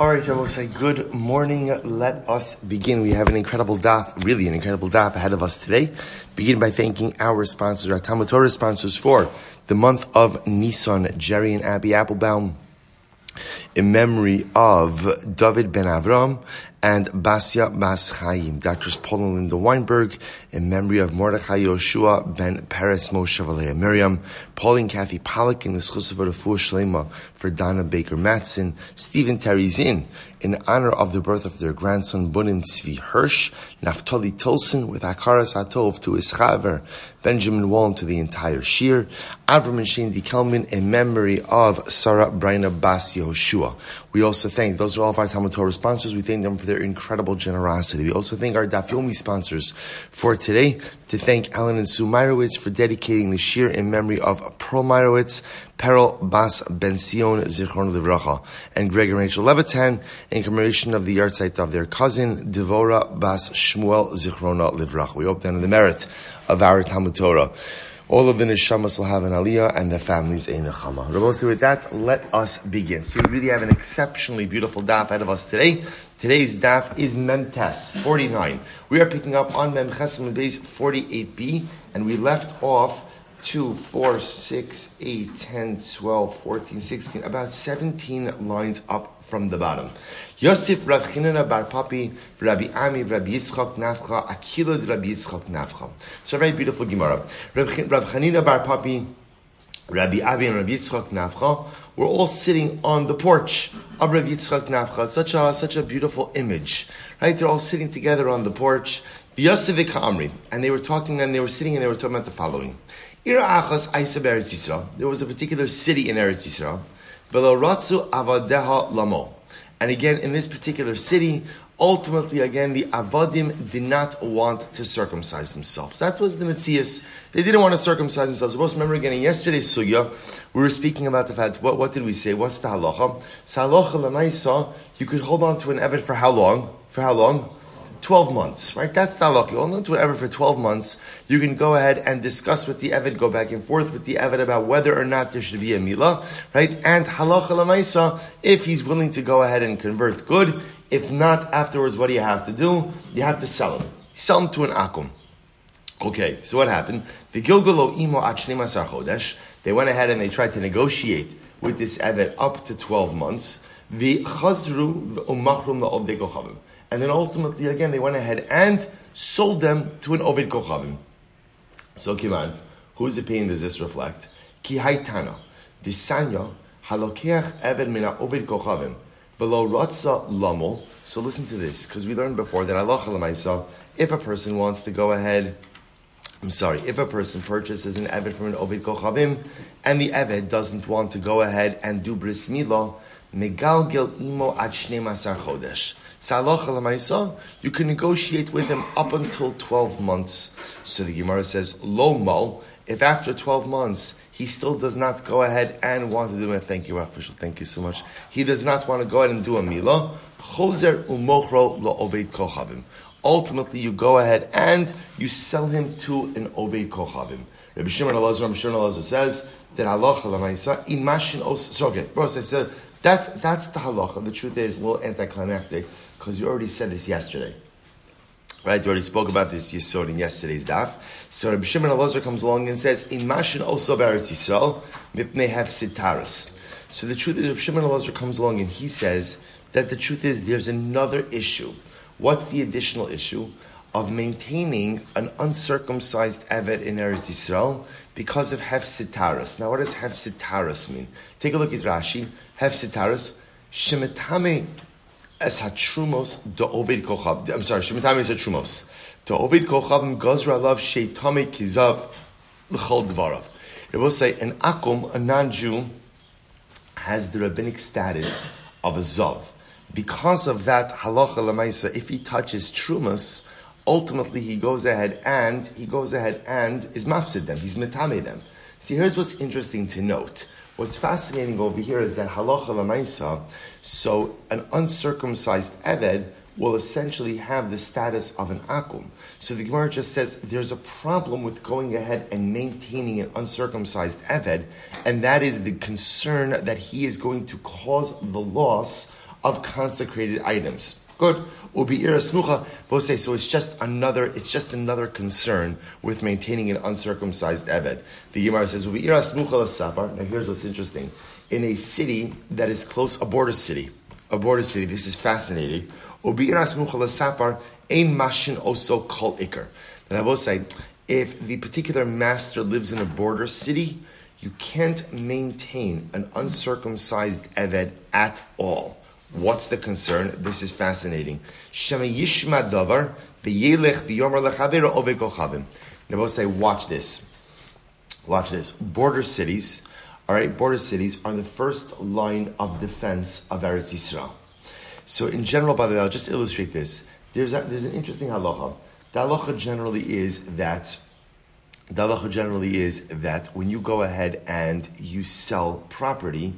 All right, I will say good morning. Let us begin. We have an incredible daf, really an incredible daf ahead of us today. Begin by thanking our sponsors, our Talmud Torah sponsors for the month of Nisan, Jerry and Abby Applebaum, in memory of David Ben Avram and Basya Bas Chaim, Doctors Paul and Linda Weinberg, in memory of Mordechai Yoshua Ben Peres Moshe Valea Miriam, Pauline Kathy Pollock in the Schusava Shlema for Donna Baker Matson, Stephen Terry Zinn in honor of the birth of their grandson Bunim Tzvi Hirsch, Naftali Tilson with Akaras Atov to his chaver, Benjamin Wallen to the entire Shir, Avram and Shane Kelman in memory of Sarah Braina Bas Yehoshua. We also thank, those are all of our Talmud Torah sponsors, we thank them for their incredible generosity. We also thank our Daf Yomi sponsors for today, to thank Alan and Sue Meyrowitz for dedicating the Shir in memory of Pearl Meyrowitz, Peril Bas Ben Sion Zichron Livracha, and Greg and Rachel Levitan in commemoration of the yahrzeit of their cousin Devora Bas Shmuel Zichrona Livracha. We hope then the merit of our Talmud Torah. All of the neshamas will have an aliyah and the families a nechama. Rabbi, with that, let us begin. So we really have an exceptionally beautiful daf ahead of us today. Today's daf is Memtes 49. We are picking up on Mem Chesem base 48b, and we left off 2, 4, 6, 8, 10, 12, 14, 16, about 17 lines up from the bottom. Yosef Rav Chanina Bar Papi, Rabbi Ami, Rabbi Yitzchak Nafcha, Akilod Rabbi Yitzchak Nafcha. So a very beautiful Gemara. Rabbi Chanina Bar Papi, Rabbi Ami and Rabbi Yitzchak Nafcha were all sitting on the porch of Rabbi Yitzchak Nafcha. Such a, such a beautiful image. Right? They're all sitting together on the porch. Yosef Amri. And they were talking and they were sitting and they were talking about the following. There was a particular city in Eretz Yisrael. Avadeha Lamo. And again, in this particular city, ultimately, again, the Avadim did not want to circumcise themselves. That was the Metzias. They didn't want to circumcise themselves. Most remember again in yesterday's Sugya, we were speaking about the fact, what, what did we say? What's the halacha? So halacha lemaisa, you could hold on to an Evet for how long? For how long? 12 months, right? That's the halacha. You hold on to an Evet for 12 months. You can go ahead and discuss with the Evet, go back and forth with the Evet about whether or not there should be a milah, right? And halacha lemaisa, if he's willing to go ahead and convert, good. If not, afterwards, what do you have to do? You have to sell him. Sell him to an akum. Okay, so what happened? The Gilgalo imo chodesh. They went ahead and they tried to negotiate with this Evet up to 12 months. The chazru umachrum And then ultimately, again, they went ahead and sold them to an ovid kochavim. So, Kiman, whose opinion does this reflect? Ki haitana, disanya, halokeach evet mina ovid kochavim. Velo ratza lamo. So listen to this, because we learned before that Allah if a person wants to go ahead, I'm sorry, if a person purchases an Eved from an Ovid Kochavim, and the Eved doesn't want to go ahead and do Bris Milah, Megalgel imo ad chodesh. You can negotiate with him up until 12 months. So the Gemara says, Lo mal, if after 12 months he still does not go ahead and want to do it. Thank you, official. Thank you so much. He does not want to go ahead and do a milah. Choser umochro kochavim. Ultimately, you go ahead and you sell him to an oved kochavim. Rabbi Shimon Elazar, Rabbi Shimon Elazar says that halacha lemaisa imashin os. So okay, bro, I said that's that's the halacha. The truth is a little anticlimactic because you already said this yesterday. Right, you already spoke about this Yisod in yesterday's daf. So Rabbi Shimon Elazar comes along and says, "In Mashin also Eretz Yisrael, mipnei hefsitaris." So the truth is, Rabbi Shimon Elazar comes along and he says that the truth is there's another issue. What's the additional issue of maintaining an uncircumcised evet in Eretz Yisrael because of hefsitaris? Now, what does hefsitaris mean? Take a look at Rashi. Hefsitaris, shemitame es hatrumos do ovid kochav. I'm sorry, shemitame es hatrumos. To ovid kochavim gozra lav sheitame kizav l'chol dvarav. It will say an akum, a non-Jew, has the rabbinic status of a zav. Because of that halacha lemaisa, if he touches trumas, ultimately he goes ahead and he goes ahead and is mafsid them. He's metame them. See, here's what's interesting to note. What's fascinating over here is that halacha lemaisa. So an uncircumcised eved will essentially have the status of an akum. So the Gemara just says there's a problem with going ahead and maintaining an uncircumcised eved, and that is the concern that he is going to cause the loss of consecrated items. Good. Say, so it's just another, it's just another concern with maintaining an uncircumcised Eved. The Gemara says. Now here's what's interesting. In a city that is close, a border city, a border city, this is fascinating. Ein mashin oso kol I will say, if the particular master lives in a border city, you can't maintain an uncircumcised Eved at all. What's the concern? This is fascinating. Shema yishma davar v'yelech v'yomer lechavera ovekochavim. Now, say, watch this. Watch this. Border cities, all right, border cities are the first line of defense of Eretz Yisrael. So, in general, by the way, I'll just illustrate this. There's, a, there's an interesting halacha. The halacha generally is that the halacha generally is that when you go ahead and you sell property,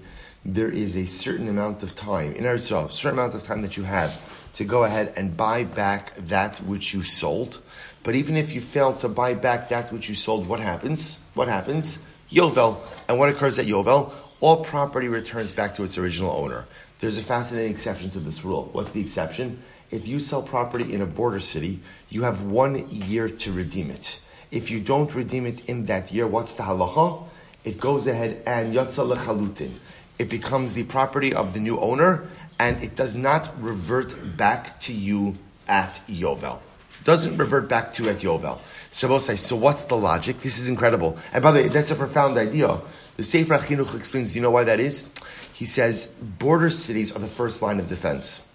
there is a certain amount of time in Eretz Yisrael, a certain amount of time that you have to go ahead and buy back that which you sold. But even if you fail to buy back that which you sold, what happens? What happens? Yovel. And what occurs at Yovel? All property returns back to its original owner. There's a fascinating exception to this rule. What's the exception? If you sell property in a border city, you have one year to redeem it. If you don't redeem it in that year, what's the halacha? It goes ahead and yatsa lechalutin it becomes the property of the new owner, and it does not revert back to you at Yovel. Doesn't revert back to at Yovel. So what's the logic? This is incredible. And by the way, that's a profound idea. The Sefer Chinuch explains, you know why that is? He says, border cities are the first line of defense.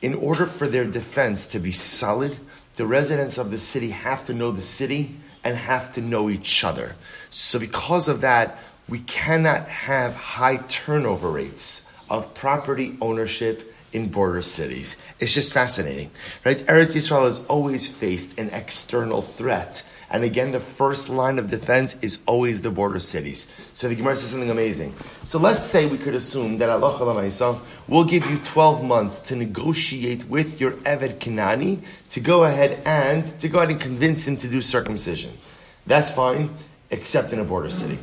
In order for their defense to be solid, the residents of the city have to know the city and have to know each other. So because of that, we cannot have high turnover rates of property ownership in border cities. It's just fascinating, right? Eretz Yisrael has always faced an external threat. And again, the first line of defense is always the border cities. So the Gemara says something amazing. So let's say we could assume that Allah will give you 12 months to negotiate with your Eved Kanani to go ahead and to go ahead and convince him to do circumcision. That's fine, except in a border city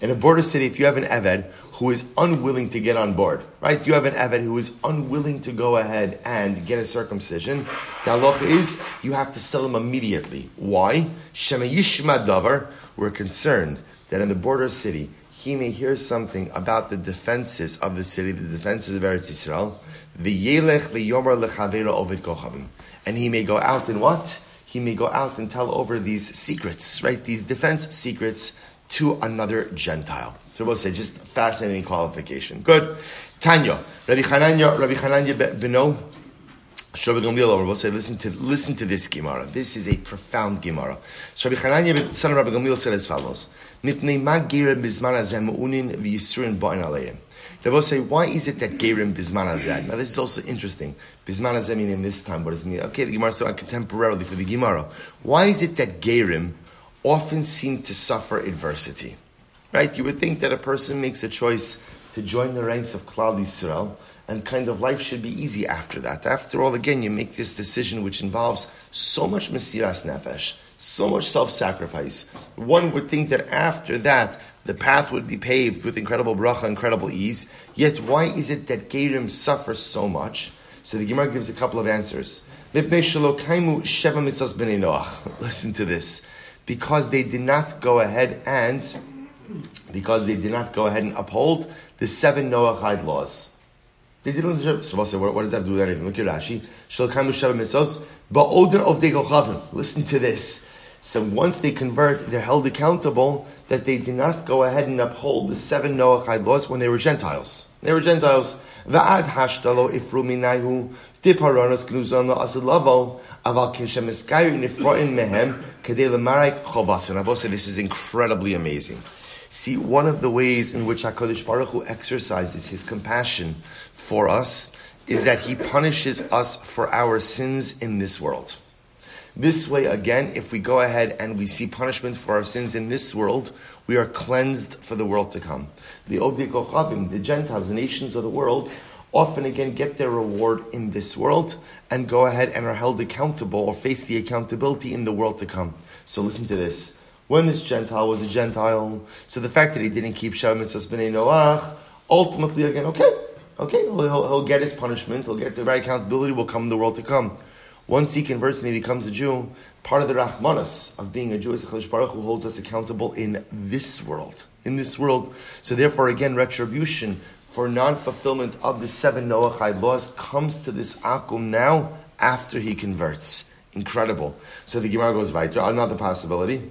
in a border city, if you have an Eved who is unwilling to get on board, right? You have an Eved who is unwilling to go ahead and get a circumcision. The halacha is you have to sell him immediately. Why? Shema Yishma Davar. We're concerned that in the border city, he may hear something about the defenses of the city, the defenses of Eretz Yisrael. V'yelech v'yomer lechavera ovid kochavim. And he may go out and what? He may go out and tell over these secrets, right? These defense secrets to another Gentile. So we'll say just fascinating qualification. Good. Tanya, Rabbi Hananya, Rabbi Hananya Beno, Shabbat Gamliel, we'll say, listen to, listen to this Gemara. This is a profound Gemara. So Rabbi Hananya, son of Rabbi Gamliel, said as follows. Nitnei ma gerim bizman v'yisruin ba'in aleim. Will say, why is it that gerim bizman azem? Now this is also interesting. Bizman azem meaning this time, what does it mean? Okay, the Gemara so contemporarily for the Gemara. Why is it that gerim often seem to suffer adversity. Right? You would think that a person makes a choice to join the ranks of Klal Yisrael, and kind of life should be easy after that. After all, again, you make this decision which involves so much mesiras nefesh, so much self-sacrifice. One would think that after that, the path would be paved with incredible bracha, incredible ease. Yet, why is it that Gerim suffers so much? So the Gemara gives a couple of answers. Listen to this because they did not go ahead and because they did not go ahead and uphold the seven Noahide laws. They didn't. Say, what, what does that do with anything? Look at Rashi. Shalkamu Sheva Mitzvos, Ba'odin of Degochavim. Listen to this. So once they convert, they're held accountable that they did not go ahead and uphold the seven Noahide laws when they were Gentiles. They were Gentiles. Va'ad hashtalo ifru minayu diparonas gnuzon la'asilavo aval kishem say this is incredibly amazing. See, one of the ways in which HaKadosh Baruch Hu exercises his compassion for us is that he punishes us for our sins in this world. This way, again, if we go ahead and we see punishment for our sins in this world, we are cleansed for the world to come. The Ovdi the Gentiles, the nations of the world, often again get their reward in this world and go ahead and are held accountable or face the accountability in the world to come. So listen to this. When this Gentile was a Gentile, so the fact that he didn't keep Sheva Mitzvahs B'nai Noach, ultimately again, okay, Okay, he'll, he'll, he'll, get his punishment, he'll get the right accountability, will come in the world to come. Once he converts and he becomes a Jew, part of the Rahmanas of being a Jew is Baruch Hu holds us accountable in this world. In this world. So therefore, again, retribution for non-fulfillment of the seven Noachide laws comes to this Akum now after he converts. Incredible. So the Gemara goes weiter. Another possibility.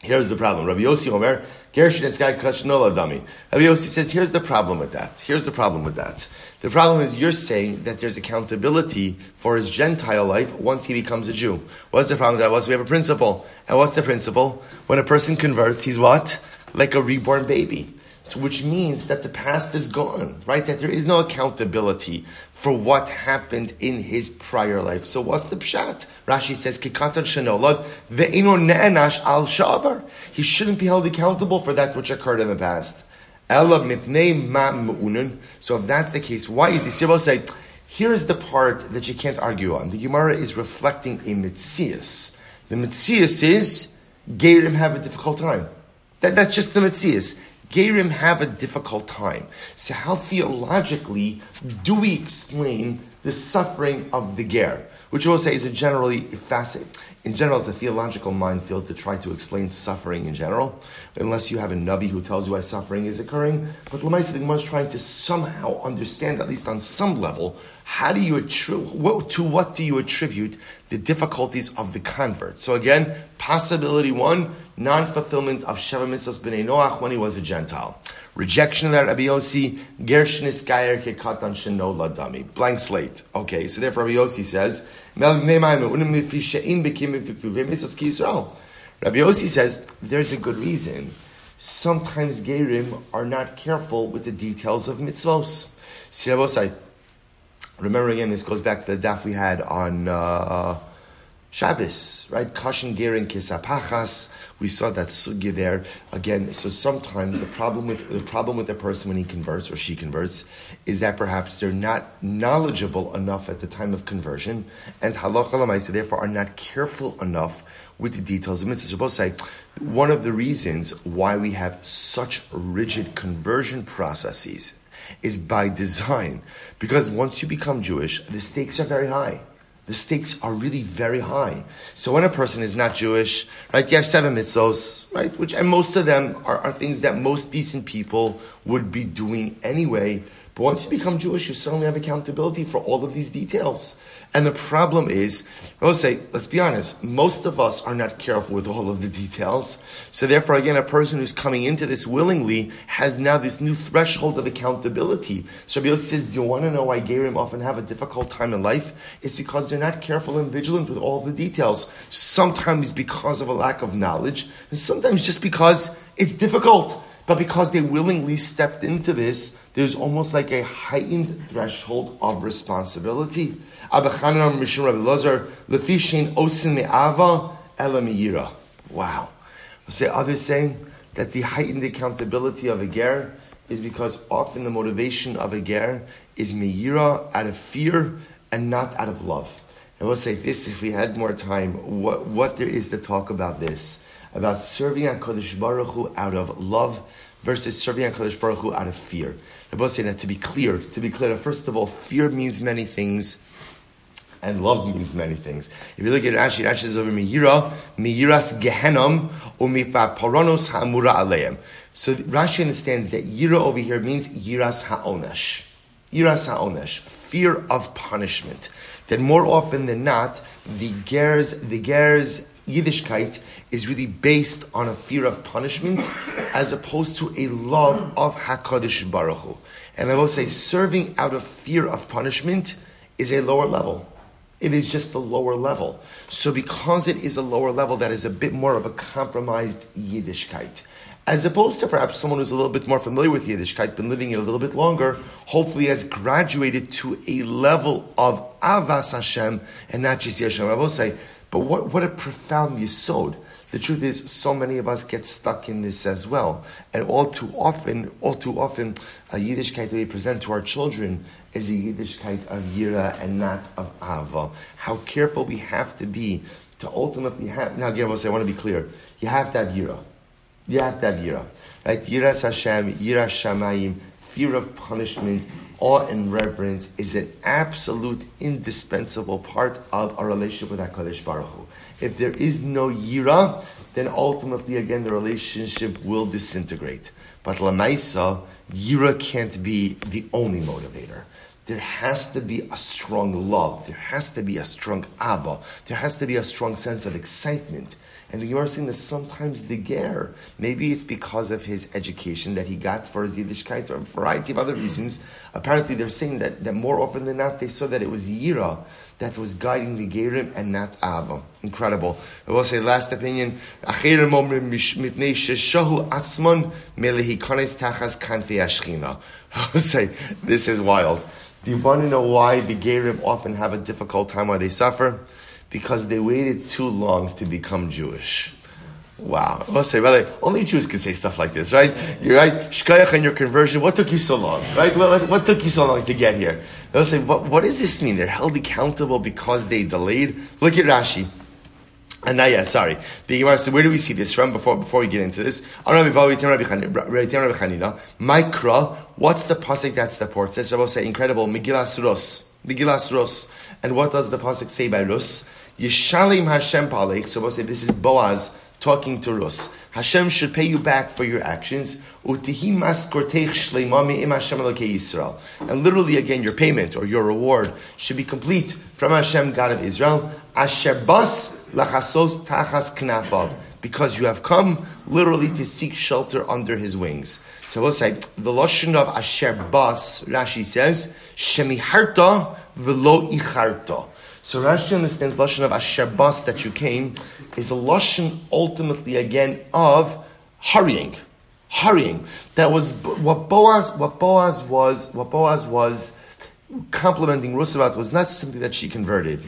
Here's the problem. Rabbi Yossi Omer, Gershon is guy Kashnola Dami. Rabbi Yossi says, here's the problem with that. Here's the problem with that. The problem is you're saying that there's accountability for his Gentile life once he becomes a Jew. What's the problem that? What's we have a principle. And what's the principle? When a person converts, he's what? Like a reborn baby. So which means that the past is gone, right? That there is no accountability for what happened in his prior life. So what's the pshat? Rashi says, Kikatan ne'enash al shavar. He shouldn't be held accountable for that which occurred in the past. So if that's the case, why is to say, here's the part that you can't argue on. The Gemara is reflecting a mitzias. The mitzias is, Gerim have a difficult time. That, that's just the mitzias. Gerim have a difficult time. So how theologically do we explain the suffering of the ger? Which we'll say is a generally facet. In general, it's a theological minefield to try to explain suffering in general, unless you have a navi who tells you why suffering is occurring. But Lamaisa, the Gemara is trying to somehow understand, at least on some level, how do you attribute, to what do you attribute the difficulties of the convert? So again, possibility one, non-fulfillment of Sheva Mitzvahs B'nai Noach when he was a Gentile. Rejection of that Rabbi Yossi, Gershnis Gayer Kekatan Sheno Ladami. Blank slate. Okay, so therefore Rabbi Yossi says, Rabbi Yossi says, there's a good reason. Sometimes Gerim are not careful with the details of mitzvos. Remember again, this goes back to the daf we had on uh, Shabbos, right? Kashin Gerin Kisapachas. We saw that sugya there again. So sometimes the problem with the problem with a person when he converts or she converts is that perhaps they're not knowledgeable enough at the time of conversion, and halacha so therefore are not careful enough with the details of mitzvahs. Both say one of the reasons why we have such rigid conversion processes is by design. Because once you become Jewish, the stakes are very high. The stakes are really very high. So when a person is not Jewish, right, you have seven mitzvos, right, which, and most of them are, are things that most decent people would be doing anyway. But once you become Jewish, you suddenly have accountability for all of these details. And the problem is, I will say, let's be honest, most of us are not careful with all of the details. So therefore, again, a person who's coming into this willingly has now this new threshold of accountability. So Rabbi says, do you want to know why Gerim often have a difficult time in life? It's because they're not careful and vigilant with all the details. Sometimes because of a lack of knowledge, and sometimes just because it's difficult. But because they willingly stepped into this, there's almost like a heightened threshold of responsibility. Wow. Say others saying that the heightened accountability of a ger is because often the motivation of a ger is meira out of fear and not out of love. And we'll say this if we had more time, what, what there is to talk about this, about serving HaKadosh Baruch Hu out of love versus serving HaKadosh Baruch Hu out of fear. I will say that to be clear, to be clear, first of all, fear means many things and love means many things. If you look at Rashi, Rashi says over Mihira, Mihiras Gehenom, Umipa Paronos Ha'amura Aleim. So Rashi understands that Yira over here means Yiras Ha'onesh. Yiras Ha'onesh, fear of punishment. That more often than not, the Ger's, the Ger's Yiddishkeit is really based on a fear of punishment as opposed to a love of HaKadosh Baruch Hu. And I will say, serving out of fear of punishment is a lower level. It is just the lower level. So because it is a lower level, that is a bit more of a compromised Yiddishkeit. As opposed to perhaps someone who's a little bit more familiar with Yiddishkeit, been living it a little bit longer, hopefully has graduated to a level of Avas Hashem and not just Yeshem. I will say, but what, what a profound yisod. The truth is, so many of us get stuck in this as well. And all too often, all too often, a Yiddishkeit that we present to our children is a Yiddishkeit of Yira and not of Ava. How careful we have to be to ultimately have, now again, I want to be clear. You have to have Yira. You have to have Yira. Right? Yira Hashem, Yira Shamayim, fear of punishment, awe and reverence is an absolute indispensable part of our relationship with HaKadosh Baruch Hu. If there is no yira, then ultimately, again, the relationship will disintegrate. But lamaisa, yira can't be the only motivator. There has to be a strong love. There has to be a strong ava. There has to be a strong sense of excitement. And you are saying that sometimes the ger, maybe it's because of his education that he got for his Yiddishkeit or a variety of other reasons. Apparently, they're saying that, that more often than not, they saw that it was Yira that was guiding the Gerim and not Ava. Incredible. I will say, last opinion. I will say, this is wild. Do you want to know why the Gerim often have a difficult time why they suffer? because they waited too long to become Jewish. Wow. I'll say, rather, only Jews can say stuff like this, right? You're right. Shkayach and your conversion, what took you so long, right? What, what, took you so long to get here? They'll say, what, what does this mean? They're held accountable because they delayed? Look at Rashi. And not yet, sorry. The Gemara said, where do we see this from before, before we get into this? Mikra, what's the pasuk that supports this? I will say, incredible. Megillas Rus. Megillas Rus. And what does the pasuk say by Rus? Yishalim Hashem Palek. So we'll say this is Boaz talking to Rus. Hashem should pay you back for your actions. And literally, again, your payment or your reward should be complete from Hashem, God of Israel. Asher lachasos tachas knafav. Because you have come literally to seek shelter under his wings. So we'll say the lashon of Asher bas. Rashi says shemiharta velo icharta. So Rashi understands lashon of asher bas that you came is a lashon ultimately again of hurrying, hurrying. That was what Boaz. What Boaz was. What Boaz was complimenting Rusavat was not simply that she converted,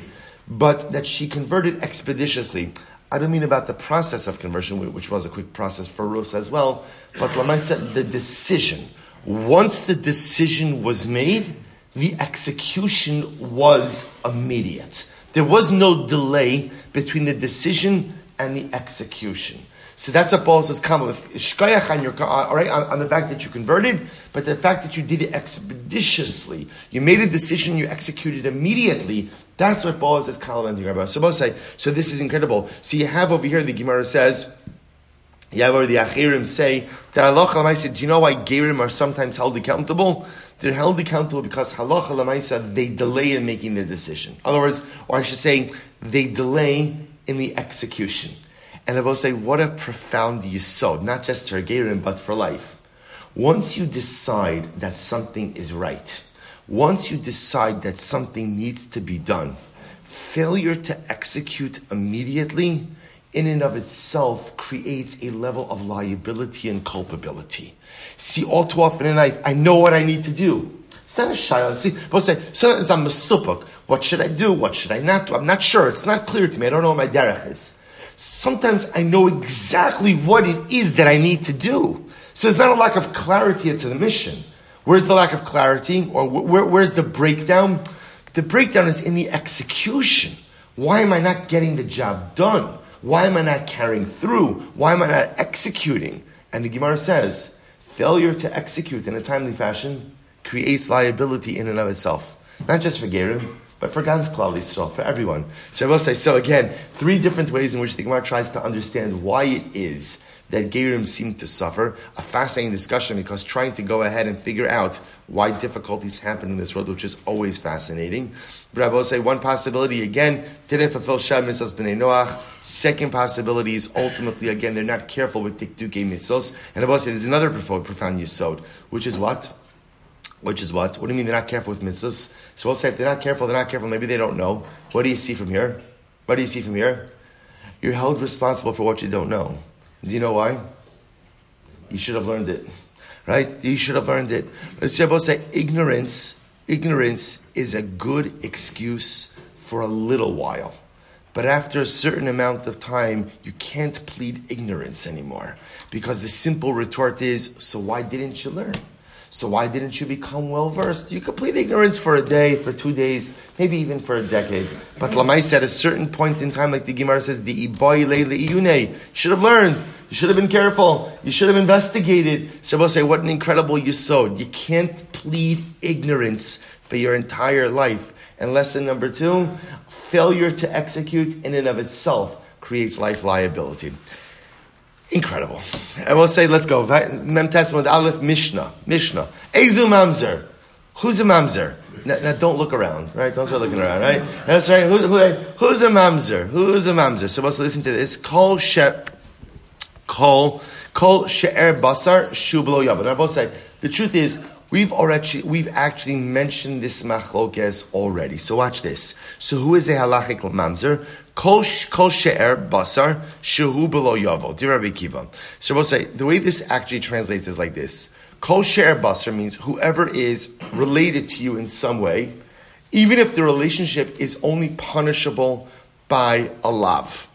but that she converted expeditiously. I don't mean about the process of conversion, which was a quick process for Rus as well, but Lamai said the decision. Once the decision was made, the execution was immediate. There was no delay between the decision and the execution. So that's what Paul says, come on your, on, on, the fact that you converted, but the fact that you did it expeditiously. You made a decision, you executed immediately. That's what Paul says, Rabbi. So both say, so this is incredible. So you have over here, the Gemara says, you have over the Achirim say that Allah said, do you know why Gerim are sometimes held accountable? They're held accountable because halacha lamaisa they delay in making the decision. In other words, or I should say, they delay in the execution. And I will say, what a profound yisod, not just for Gerim, but for life. Once you decide that something is right, once you decide that something needs to be done, failure to execute immediately in and of itself creates a level of liability and culpability. See, all too often in life, I know what I need to do. It's not a shayla. See, people say, sometimes I'm a supuk. What should I do? What should I not do? I'm not sure. It's not clear to me. I don't know what my derech is. Sometimes I know exactly what it is that I need to do. So there's not a lack of clarity to the mission. Where's the lack of clarity? Or where, where's the breakdown? The breakdown is in the execution. Why am I not getting the job done? Why am I not carrying through? Why am I not executing? And the Gemara says, failure to execute in a timely fashion creates liability in and of itself. Not just for Gerim, but for Gans Klal Yisrael, for everyone. So I will say, so again, three different ways in which the Gemara tries to understand why it is that Gerim seem to suffer. A fascinating discussion because trying to go ahead and figure out why difficulties happen in this world, which is always fascinating. But I will say one possibility again, didn't fulfill Sheva Mitzvahs B'nai Noach. Second possibility is ultimately, again, they're not careful with Tiktuke Mitzvahs. And I will say there's another profound, profound Yisod, which is what? Which is what? What do you mean they're not careful with mitzvahs? So we'll say if they're not careful, they're not careful. Maybe they don't know. What do you see from here? What do you see from here? You're held responsible for what you don't know. Do you know why? You should have learned it. Right? You should have learned it. Let's say ignorance, ignorance is a good excuse for a little while. But after a certain amount of time, you can't plead ignorance anymore. Because the simple retort is, so why didn't you learn? So why didn't you become well versed? You complete ignorance for a day, for two days, maybe even for a decade. But Lamai said at a certain point in time, like the Gemara says, the you should have learned. You should have been careful. You should have investigated. So we'll say, what an incredible yisod. You can't plead ignorance for your entire life. And lesson number two, failure to execute in and of itself creates life liability. Incredible. I will say, let's go. Mem Testament Aleph Mishnah. Mishnah. Ezu Mamzer. Who's a Mamzer? Now, now, don't look around, right? Don't start looking around, right? That's right. Who, who, who's a Mamzer? Who's a Mamzer? So let's listen to this. Kol She, Kol, Kol She'er Basar Shublo Yavad. Now both say, the truth is, We've already we've actually mentioned this machlokes already. So watch this. So who is a halachic mamzer? Kol, she'er basar shehu below yavo. Dear Rabbi Kiva. So we'll say the way this actually translates is like this. Kol she'er basar means whoever is related to you in some way, even if the relationship is only punishable by a love.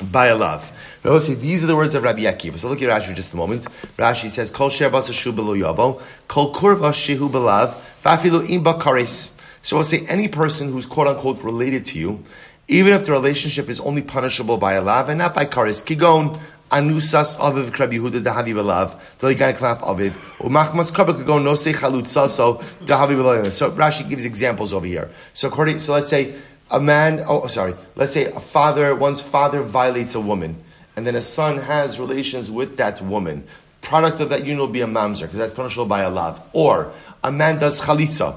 By a love. We'll say these are the words of Rabbi Akiva. So look at Rashi just a moment. Rashi says, Kol she'er basar shehu below yavo. Kol kurva shehu belav. Vafilu im bakares. So I'll say any person who's quote unquote related to you, even if the relationship is only punishable by a lav and not by karis. Kigon, anusas aviv krab Yehuda dahavi belav, deligan klaf aviv, umachmas krab kigon no se chalutzaso dahavi belav. So Rashi gives examples over here. So according, so let's say a man, oh sorry, let's say a father, one's father violates a woman, and then a son has relations with that woman. Product of that union will be a mamzer, because that's punishable by a lav. Or a man does chalitza.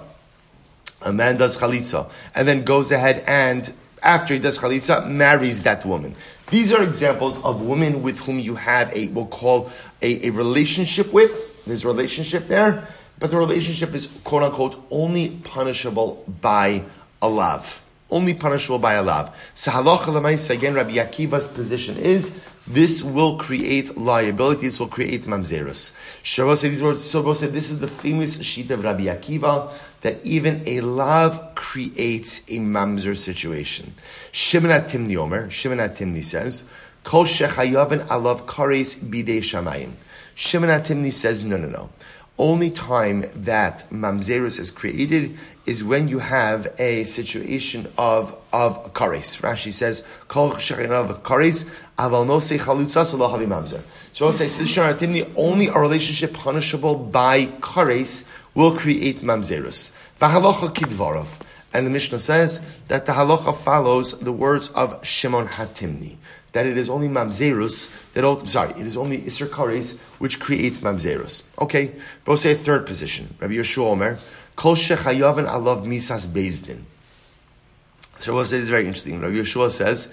A man does chalitza, and then goes ahead and after he does chalitza, marries that woman. These are examples of women with whom you have a, we'll call a, a relationship with. There's a relationship there, but the relationship is quote unquote only punishable by a love. Only punishable by a love. So halacha again, Rabbi Akiva's position is this will create liability. This will create mamzerus. Shabbos said these words. So said this is the famous sheet of Rabbi Akiva that even a love creates a mamzer situation. Shimon Timni Omer, Shimon Timni says, Kol shechayavin alav kares bidei shamayim. Shimon Timni says, no, no, no. Only time that mamzerus is created is when you have a situation of of kares. Rashi says, "Kol shechayavin kares aval mamzer." So I'll say, Shimon Timni, only a relationship punishable by kares will create mamzerus. And the Mishnah says that the halacha follows the words of Shimon Hatimni. That it is only mamzerus that I'm sorry, it is only Isser Kares which creates mamzerus. Okay, both say a third position. Rabbi Yeshua Omer, Kol Shechayavin Alav Misas Bezdin. So we'll say this is very interesting. Rabbi Yeshua says,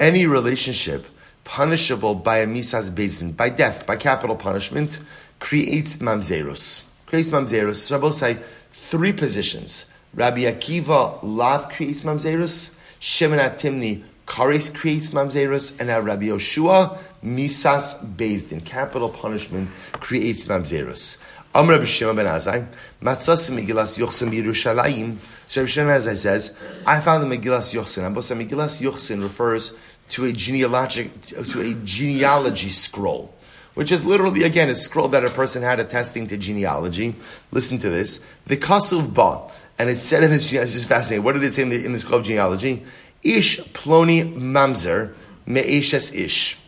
any relationship punishable by a Misas Bezdin, by death, by capital punishment, creates mamzerus. Creates mamzerus. Rabbi say, three positions. Rabbi Akiva, Lav creates Mamzerus, Shimon Atimni, Kares creates Mamzerus, and now Rabbi Yoshua, Misas Bezdin, capital punishment, creates Mamzerus. Am Rabbi Shimon ben Azai, Matzas Megillas Yochsin Yerushalayim. So Rabbi Shimon ben Azai says, I found the Megillas Yochsin. And Megillas Yochsin refers to a genealogic, to a genealogy scroll which is literally, again, a scroll that a person had attesting to genealogy. Listen to this. The Kasuv Ba. And it said in this genealogy, this is fascinating. What did it say in the, in the scroll of genealogy? Ish Ploni Mamzer Me'eshes Ish.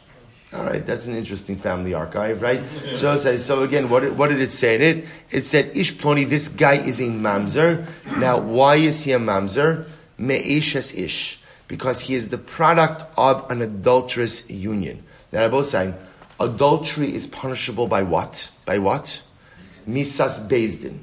All right, that's an interesting family archive, right? So says, so again, what did, what did it say in it? It said, Ish Ploni, this guy is a mamzer. Now, why is he a mamzer? Me'eshes Ish. Because he is the product of an adulterous union. Now, both saying, adultery is punishable by what? By what? Misas Bezdin.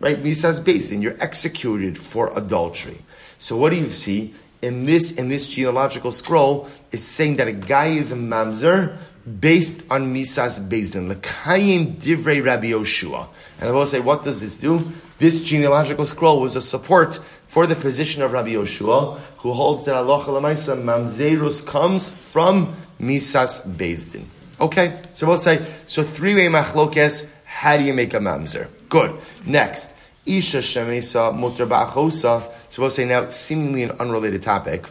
Right? Misas Bezdin. You're executed for adultery. So what do you see? In this, in this genealogical scroll, it's saying that a guy is a mamzer based on Misas Bezdin. L'kayim divrei Rabbi Yoshua. And I will say, what does this do? This genealogical scroll was a support for the position of Rabbi Yoshua, who holds that Allah mamzerus comes from Misas Bezdin. Okay, so we'll say, so three-way machlokes, how do you make a mamzer? Good. Next, Isha Shemesa Mutter Ba'achosa. So we'll say now, seemingly an unrelated topic,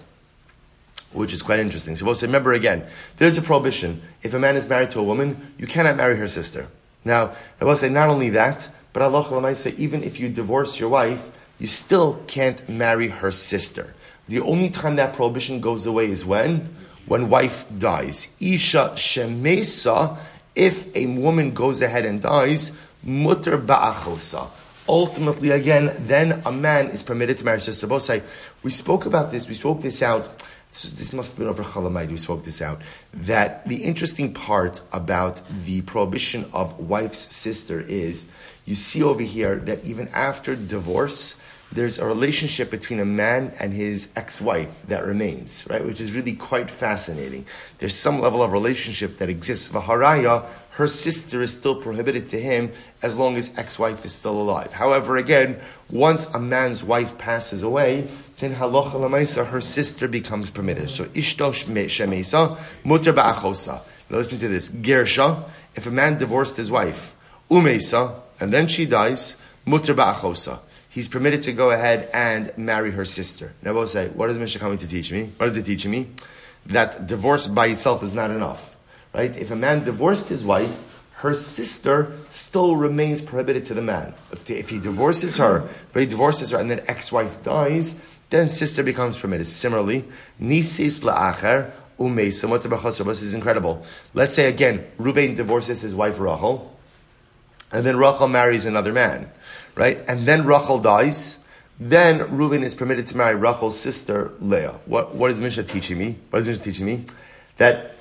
which is quite interesting. So we'll say, remember again, there's a prohibition. If a man is married to a woman, you cannot marry her sister. Now, I will say not only that, but Allah say even if you divorce your wife, you still can't marry her sister. The only time that prohibition goes away is when? When wife dies. Isha shemesa, if a woman goes ahead and dies, mutter ba'achosa. Ultimately, again, then a man is permitted to marry sister. Both say, we spoke about this, we spoke this out. This must have been over Chalamayid, we spoke this out. That the interesting part about the prohibition of wife's sister is, you see over here that even after divorce, there's a relationship between a man and his ex-wife that remains, right? Which is really quite fascinating. There's some level of relationship that exists. Vaharaya, her sister is still prohibited to him as long as ex-wife is still alive. However, again, once a man's wife passes away, then halacha lamaisa, her sister becomes permitted. So ishto shemesa, mutter ba'achosa. Now listen to this. Gersha, if a man divorced his wife, umesa, and then she dies, mutter ba'achosa he's permitted to go ahead and marry her sister. Now we'll say, what is Mishnah coming to teach me? What is it teaching me? That divorce by itself is not enough. Right? If a man divorced his wife, her sister still remains prohibited to the man. If, the, if he divorces her, if he divorces her and then ex-wife dies, then sister becomes permitted. Similarly, nisis la'acher umeisa This is incredible. Let's say again, Reuven divorces his wife Rachel, and then Rachel marries another man right? And then Rachel dies. Then Reuven is permitted to marry Rachel's sister Leah. What, what is Mishnah teaching me? What is Mishnah teaching me? That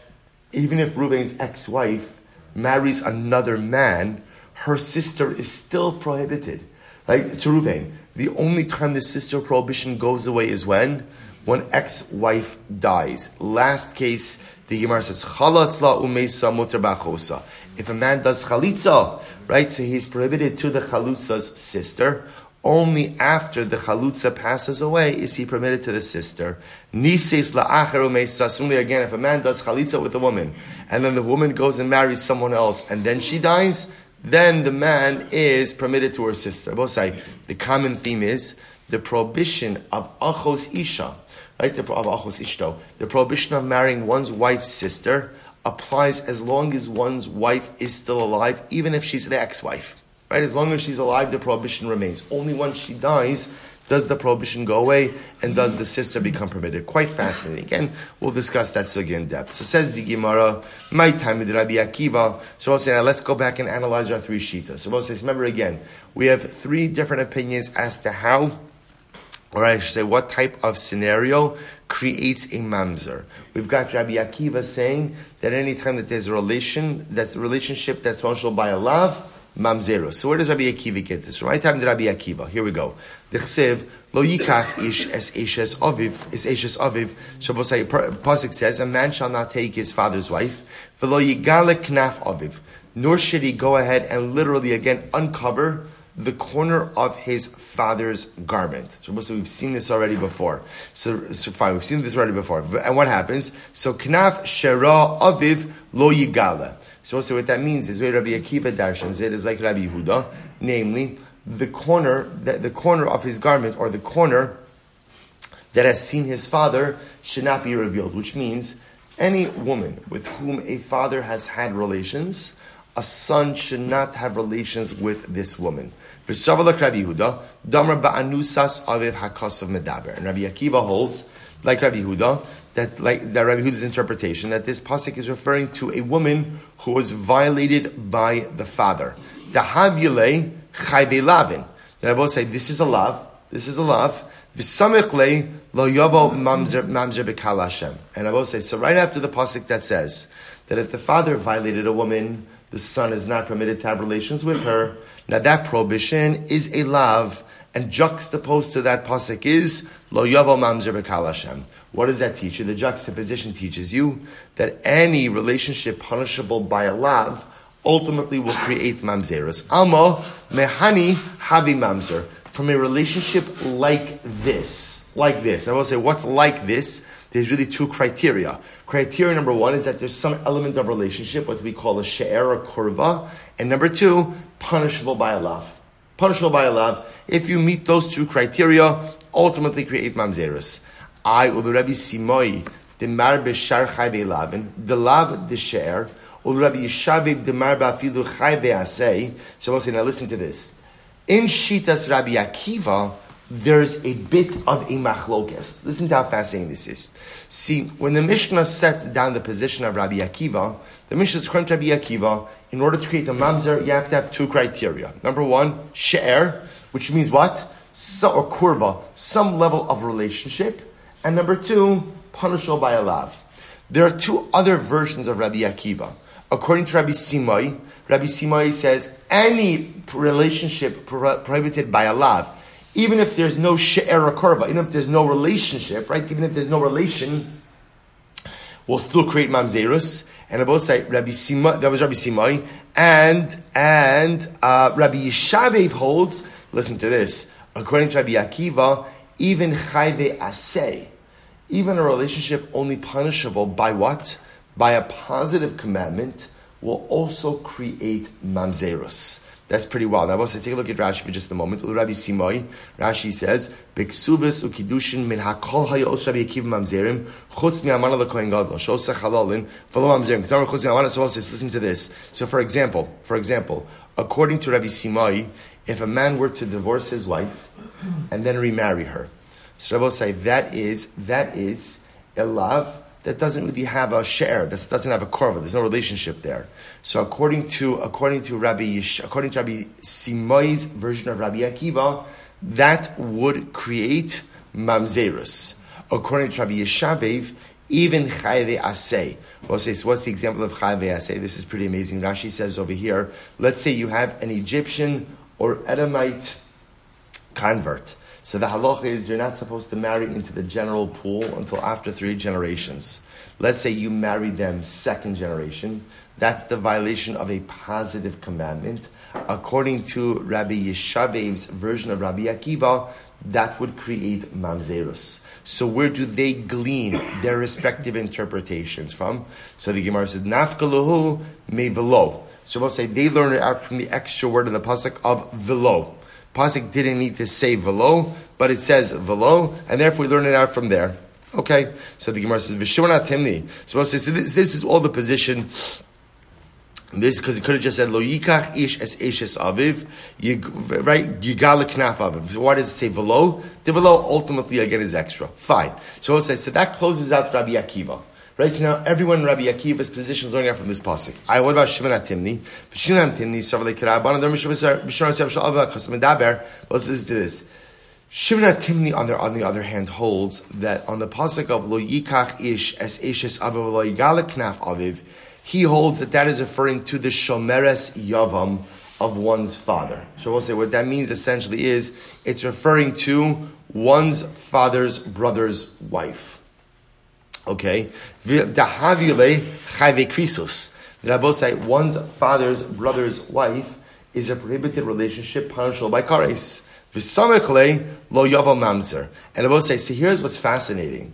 even if Reuven's ex-wife marries another man, her sister is still prohibited. Right? To Reuven, the only time the sister prohibition goes away is when? When ex-wife dies. Last case, the Gemara says, Chalatzla umeisa muter bachosa. If a man does chalitza, right, so he's prohibited to the chalutza's sister. Only after the chalutza passes away is he permitted to the sister. Nises la'acher again, if a man does chalitza with a woman, and then the woman goes and marries someone else, and then she dies, then the man is permitted to her sister. Both say the common theme is the prohibition of achos isha right? The, of achos ishto. The prohibition of marrying one's wife's sister applies as long as one's wife is still alive, even if she's the ex-wife. Right? As long as she's alive, the prohibition remains. Only once she dies does the prohibition go away and does the sister become permitted? Quite fascinating. Again, we'll discuss that sugi in depth. So says the Gemara, my time with Rabbi Akiva. So we'll say, now let's go back and analyze our three shitas. So we'll say, remember again, we have three different opinions as to how or I should say, what type of scenario creates a mamzer. We've got Rabbi Akiva saying that anytime that there's a relation, that's a relationship that's functional by a love, mamzero. So where does Rabbi Akiva get this? from? Right time to Rabbi Akiva. Here we go. The chsev lo yikach ish es eshes aviv is eshes aviv. Shabbosai pasuk says a man shall not take his father's wife. V'lo yigale knaf aviv. Nor should he go ahead and literally again uncover the corner of his father's garment. So we've seen this already before. So, so fine, we've seen this already before. And what happens? So knaf shera aviv lo yigala. So also what that means is where Rabbi Akiva darshans it is like Rabbi Yehuda, namely the corner, the, the corner of his garment or the corner that has seen his father should not be revealed, which means any woman with whom a father has had relations, a son should not have relations with this woman. V'savalak Rabbi Yehuda, Damar ba'anusas aviv hakasav medaber. And Rabbi Akiva holds, like Rabbi Yehuda, that like that Rabbi Yehuda's interpretation that this pasuk is referring to a woman who was violated by the father. Dahavile chayve lavin. That I both say this is a love, this is a love. V'samich lo yavo mamzer mamzer bekal Hashem. And I both say so. Right after the pasuk that says that if the father violated a woman, the son is not permitted to have relations with her. Now that prohibition is a lav, and juxtaposed to that pasuk is lo yavo mamzer bekal Hashem. What does that teach you? The juxtaposition teaches you that any relationship punishable by a lav ultimately will create mamzerus. Alma mehani havi mamzer. From a relationship like this, like this. I will say, what's like this? There's really two criteria. Criteria number one is that there's some element of relationship, what we call a she'er or kurva. And number two, punishable by a love. Punishable by a love. If you meet those two criteria, ultimately create mamzerus. I, Rabbi Simai, the mar b'shar chayve lavin, the lav the she'er, ul Rabbi Yishaviv demar ba'afilu chai ve'asei. So we'll say, now listen to this. In Shitas Rabbi Akiva, there's a bit of a machlokes. Listen to how fascinating this is. See, when the Mishnah sets down the position of Rabbi Akiva, the Mishnah is according to Rabbi Akiva, in order to create a mamzer, you have to have two criteria. Number one, she'er, which means what? So, or kurva, some level of relationship. And number two, punishable by a lav. There are two other versions of Rabbi Akiva. According to Rabbi Simai, Rabbi Simai says any relationship prohibited by a lav, even if there's no she'er or kurva, even if there's no relationship, right? Even if there's no relation, we'll still create mamzerus. And I both say Rabbi Simai, that was Rabbi Simai, and and uh, Rabbi Yishavev holds. Listen to this. According to Rabbi Akiva, even chayve asay, even a relationship only punishable by what? By a positive commandment will also create mamzerus. That's pretty wild. Now, also take a look at Rashi for just a moment. Rabbi Simai, Rashi says, "Biksuvis ukidushin min hakol hayos Rabbi Akiva mamzerim chutz mi'amana lekohen gadol shosa chalalin v'lo mamzerim." Ketar chutz mi'amana. So says, listen to this. So, for example, for example, according to Rabbi Simai, if a man were to divorce his wife and then remarry her, so Rabbi say that is that is a love that doesn't really have a share, that doesn't have a korva, there's no relationship there. So according to according to Rabbi Yish, according to Rabbi Simai's version of Rabbi Akiva, that would create mamzerus. According to Rabbi Yeshavev, even chayve asay. Well, so what's the example of chayve asay? This is pretty amazing. Rashi says over here, let's say you have an Egyptian or Edomite convert so the halacha is you're not supposed to marry into the general pool until after three generations. Let's say you marry them second generation. That's the violation of a positive commandment. According to Rabbi Yeshavev's version of Rabbi Akiva, that would create mamzerus. So where do they glean their respective interpretations from? So the Gemara says, nafkaluhu mevelo. So we'll say they learn it out from the extra word in the pasuk of velo. Pasuk didn't need to say velo, but it says velo, and therefore we learn it out from there. Okay, so the Gemara says v'shimon timni. So we'll say so this, this is all the position. This because it could have just said lo yikach ish es eshes aviv, right? Yigala knaf aviv. So why does it say velo? The velo ultimately again is extra. Fine. So we'll say so that closes out Rabbi Akiva. Right, so now everyone in Rabbi Akiva's position is learning out from this pasuk. I what about Shimon Atimni? Shimon Atimni Savale Kiraban. There Mishra Daber. Let's to this. Shimon Atimni on the on the other hand holds that on the pasuk of Lo Yikach Ish Es Ishes Aviv Lo Yigala Knaf Aviv, he holds that that is referring to the Shomeres Yavam of one's father. So we'll say what that means essentially is it's referring to one's father's brother's wife. Okay? Dahavile chayve krisus. The Rabbosai, one's father's brother's wife is a prohibited relationship punishable by kares. V'samechle lo yaval mamzer. And Rabbosai, so here's what's fascinating.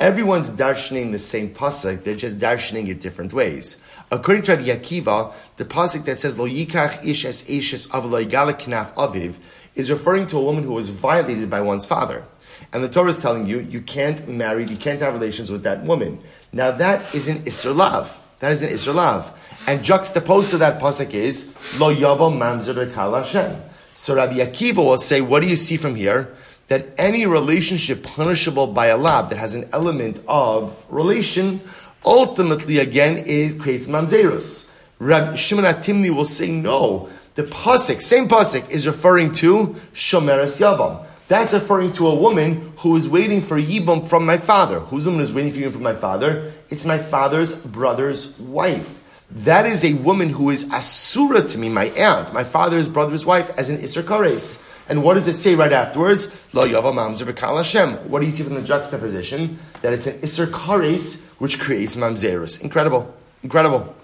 Everyone's darshaning the same pasuk, they're just darshaning it different ways. According to Rabbi Akiva, the pasuk that says lo yikach ish es ishes knaf aviv is referring to a woman who was violated by one's father. And the Torah is telling you, you can't marry, you can't have relations with that woman. Now that is an Isser Lav. That is an Isser Lav. And juxtaposed to that pasuk is, Lo Yavo Mamzer Hashem. So Rabbi Akiva will say, what do you see from here? That any relationship punishable by a lab that has an element of relation, ultimately again, it creates mamzerus. Rabbi Shimon Atimni will say no. The pasuk, same pasuk, is referring to shomeres yavam. That's referring to a woman who is waiting for Yibam from my father. Whose woman is waiting for Yibam from my father? It's my father's brother's wife. That is a woman who is Asura to me, my aunt, my father's brother's wife, as an Isser Kares. And what does it say right afterwards? Lo Yava Mamzer B'Kal Hashem. What do you see from the juxtaposition? That it's an Isser Kares, which creates Mamzerus. Incredible. Incredible.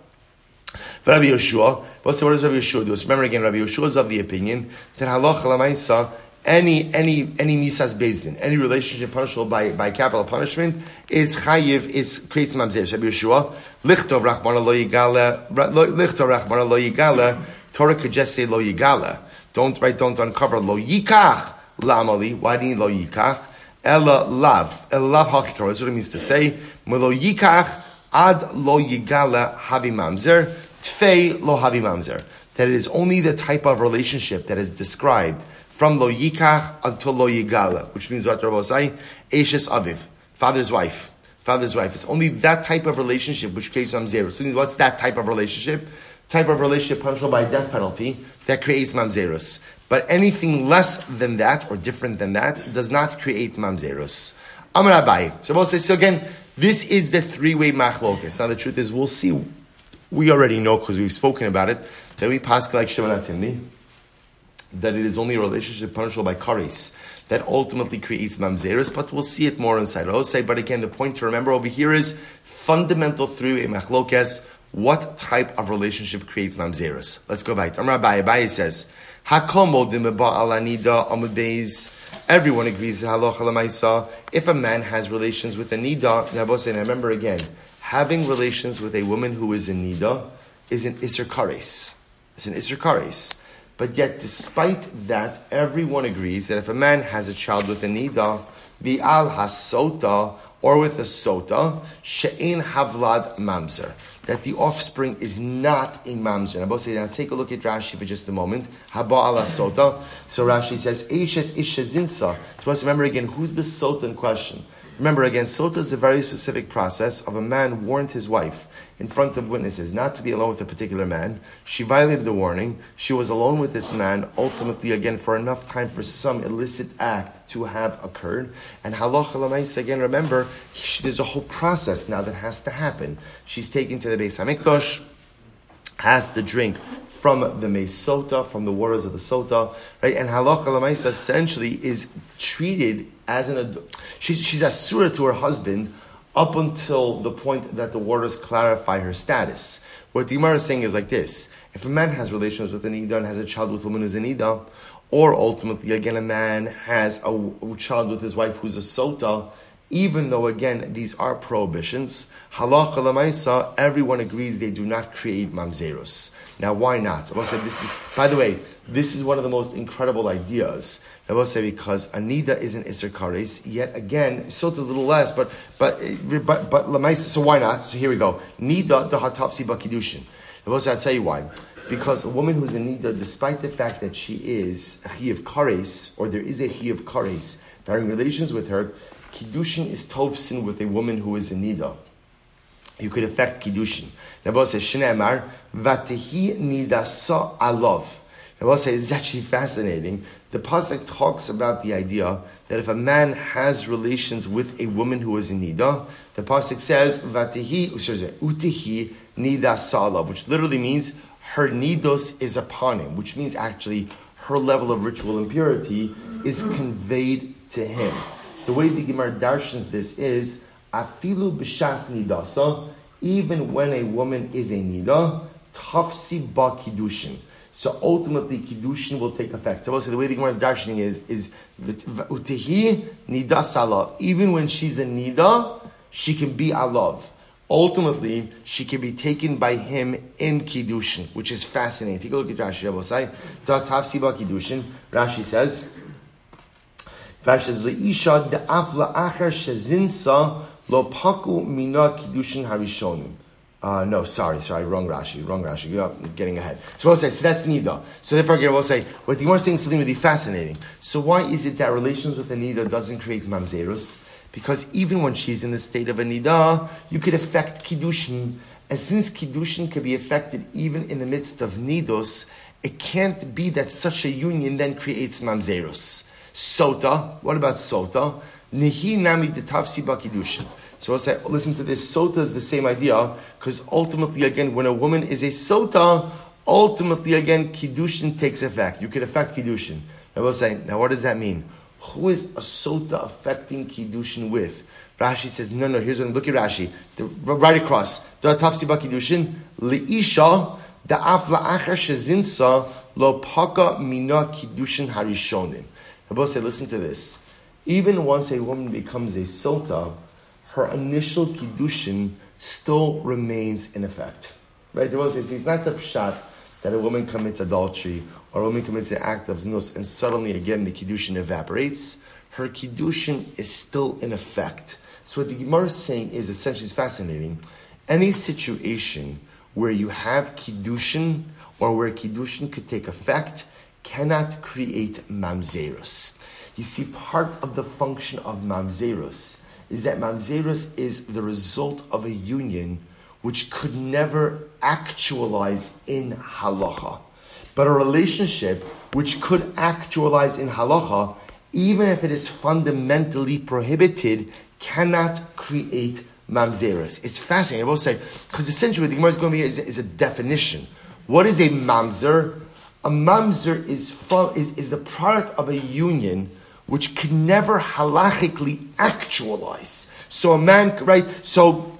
But Rabbi Yeshua, what does Rabbi Yeshua do? Remember again, Rabbi Yeshua is of the opinion that Halach Lamaisa any any any misas bezdin, any relationship punishable by, by capital punishment is chayiv is creates mamzer. Rabbi Yeshua lichtov rachmana lo yigala lichtov rachmana lo yigala. Torah could just say lo yigala. Don't write. Don't uncover lo yikach lamali. Why do you need lo yikach? Ella lav. Ella lav hakikar. That's what it means to say. Lo yikach Ad lo yigala havi mamzer, tfei lo havi mamzer. That it is only the type of relationship that is described from lo yikach until lo yigala, which means what Rabbi say, Eshes aviv, father's wife. Father's wife. It's only that type of relationship which creates mamzerus. So what's that type of relationship? Type of relationship punishable by death penalty that creates mamzerus. But anything less than that or different than that does not create mamzerus. Amar Abai. So we'll say, so again, this is the three-way machlokas. Now the truth is, we'll see. We already know because we've spoken about it that we pass like Shimon Atimni, that it is only a relationship punishable by kares that ultimately creates mamzerus, but we'll see it more inside. I'll say, but again, the point to remember over here is fundamental three-way machlokas. What type of relationship creates mamzerus? Let's go back. Amar Abai. Abai says, Everyone agrees that halacha lemaisa. If a man has relations with a nida, and remember again, having relations with a woman who is in nida is an isser kares. It's an isser kares. But yet, despite that, everyone agrees that if a man has a child with a nida, the al hasota or with a sota, she'in havlad mamzer that the offspring is not a mamzer. Now, say, now take a look at Rashi for just a moment. Haba ala sota. So Rashi says, Eishes isha zinsa. So let's remember again, who's the sota in question? Remember again, sota is a very specific process of a man warned his wife in front of witnesses not to be alone with a particular man. She violated the warning. She was alone with this man, ultimately, again, for enough time for some illicit act to have occurred. And halacha again, remember, there's a whole process now that has to happen. She's taken to the Beis HaMikdash, has the drink from the Mesota, from the waters of the Sota, right? And halacha lamaisa essentially is treated as an, she's, she's asura to her husband up until the point that the waters clarify her status. What the Gemara is saying is like this: If a man has relations with an ida and has a child with a woman who's an ida, or ultimately again a man has a, child with his wife who's a sota, even though again these are prohibitions, halacha lemaisa, everyone agrees they do not create mamzerus. Now, why not? I will say this is, by the way, this is one of the most incredible ideas I will say because Anida is an Isser Kares, yet again, so a little less, but but eh, but but Lamaisa, so why not? So here we go. Nida the Hatafsi Bakidushin. I will say I'll tell you why. Because a woman who's a Nida, despite the fact that she is a of Kares, or there is a of Kares, having relations with her, Kiddushin is Tovsin with a woman who is a Nida. You could affect Kiddushin. Nabal says, Shneemar, Vatehi Nidasa Alov. Nabal says, it's actually fascinating the pasuk talks about the idea that if a man has relations with a woman who is in nida, the pasuk says vatihi oh, utihi nida salav, which literally means her nidos is upon him, which means actually her level of ritual impurity is conveyed to him. The way the Gemara darshans this is afilu b'shas nidasa, even when a woman is a nida, tafsi ba kiddushin so ultimately, kiddushin will take effect. So the way the Gemara is darshaning is is utihi nida salav. Even when she's a nida, she can be alav. Ultimately, she can be taken by him in kiddushin, which is fascinating. Take a look at Rashi. Da tafsiba kiddushin. Rashi says. Rashi says leisha lo paku mina kiddushin harishonim. Uh, no, sorry, sorry, wrong Rashi, wrong Rashi. You're getting ahead. So we'll say, so that's Nida. So therefore, we'll say, what the Gemara is saying is something really fascinating. So why is it that relations with a Nida doesn't create Mamzerus? Because even when she's in the state of a Nida, you could affect Kiddushin. And since Kiddushin can be affected even in the midst of Nidos, it can't be that such a union then creates Mamzerus. Sota, what about Sota? Nehi nami detavsi ba Kiddushin. So we'll say, listen to this. Sota is the same idea because ultimately, again, when a woman is a sota, ultimately, again, kiddushin takes effect. You can affect kiddushin. I will say, now what does that mean? Who is a sota affecting kiddushin with? Rashi says, no, no. Here's what. Look at Rashi. The, right across. The tafsi ba kiddushin liisha afla acher shezinsa lo paka mina kiddushin. Rabbi say, listen to this. Even once a woman becomes a sota, her initial kiddushin still remains in effect. Right? There was it's not the pshat that a woman commits adultery or a woman commits an act of znus and suddenly again the kiddushin evaporates. Her kiddushin is still in effect. So what the Gemara is saying is essentially fascinating. any situation where you have kiddushin or where kiddushin could take effect cannot create mamzerus. You see, part of the function of mamzerus is that mamzerus is the result of a union which could never actualize in halacha. But a relationship which could actualize in halacha, even if it is fundamentally prohibited, cannot create mamzeros. It's fascinating. I will say, because essentially what the Gemara is going to be is, is, a definition. What is a mamzer? A mamzer is, is, is the product of a union which can never halachically actualize. So a man, right? So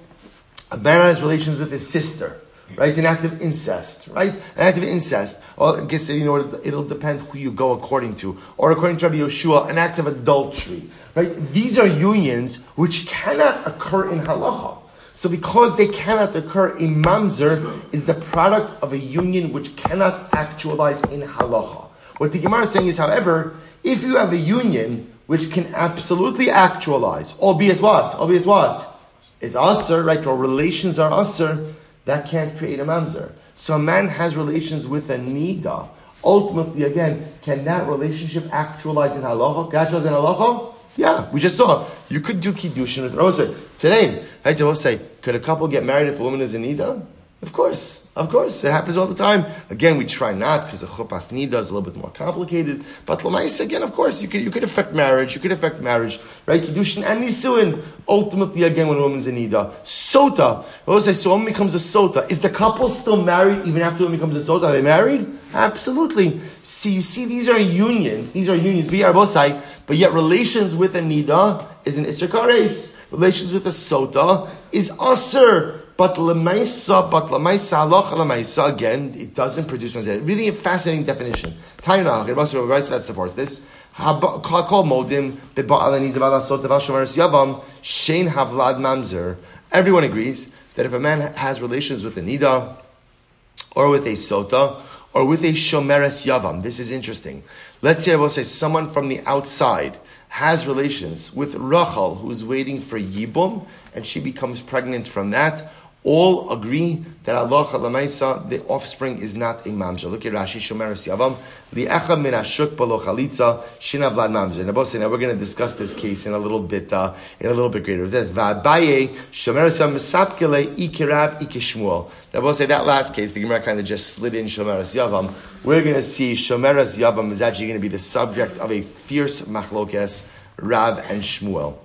a man has relations with his sister right? An act of incest, right? An act of incest. Well, I guess you know it'll depend who you go according to, or according to Rabbi Yeshua, an act of adultery, right? These are unions which cannot occur in halacha. So because they cannot occur, a mamzer is the product of a union which cannot actualize in halacha. What the Gemara is saying is, however, if you have a union which can absolutely actualize, albeit what? Albeit what? It's usher, right? Or relations are usher that can't create a mamzer. So a man has relations with a nida. Ultimately, again, can that relationship actualize in halacha? Actualize in halacha? Yeah, we just saw. You could do kiddushin with Rosa. Today, I will say, could a couple get married if a woman is a nida? Of course. Of course, it happens all the time. Again, we try not because the chupas nida is a little bit more complicated. But lamais again, of course, you could you could affect marriage. You could affect marriage, right? Kiddushin and nisuin. Ultimately, again, when a woman's a nida, sota. I say, so woman becomes a sota. Is the couple still married even after woman becomes a sota? Are they married? Absolutely. See, you see, these are unions. These are unions. We are bosai, But yet, relations with a nida is an isser Relations with a sota is aser. But lemaisa, but lemaisa, halacha lemaisa, again, it doesn't produce mazeh. Really a fascinating definition. Taina, that supports this. Modim. Everyone agrees that if a man has relations with a nida, or with a sota, or with a shomeres yavam, this is interesting. Let's say I will say someone from the outside has relations with Rachel, who's waiting for Yibum, and she becomes pregnant from that, all agree that Allah Lamaisa, the offspring is not a mamzer. Look at Rashi Shomeres Yavam. The Echa min Ashuk Balo Chalitza Shina Vlad Mamzer. Now, now we're going to discuss this case in a little bit, uh, in a little bit greater depth. Va'abaye Shomeres Yavam Mesapkele Ikirav Ikishmuel. Now, we'll say that last case, the Gemara kind of just slid in Shomeres Yavam. We're going to see Shomeres Yavam is actually going to be the subject of a fierce machlokes, Rav and Shmuel.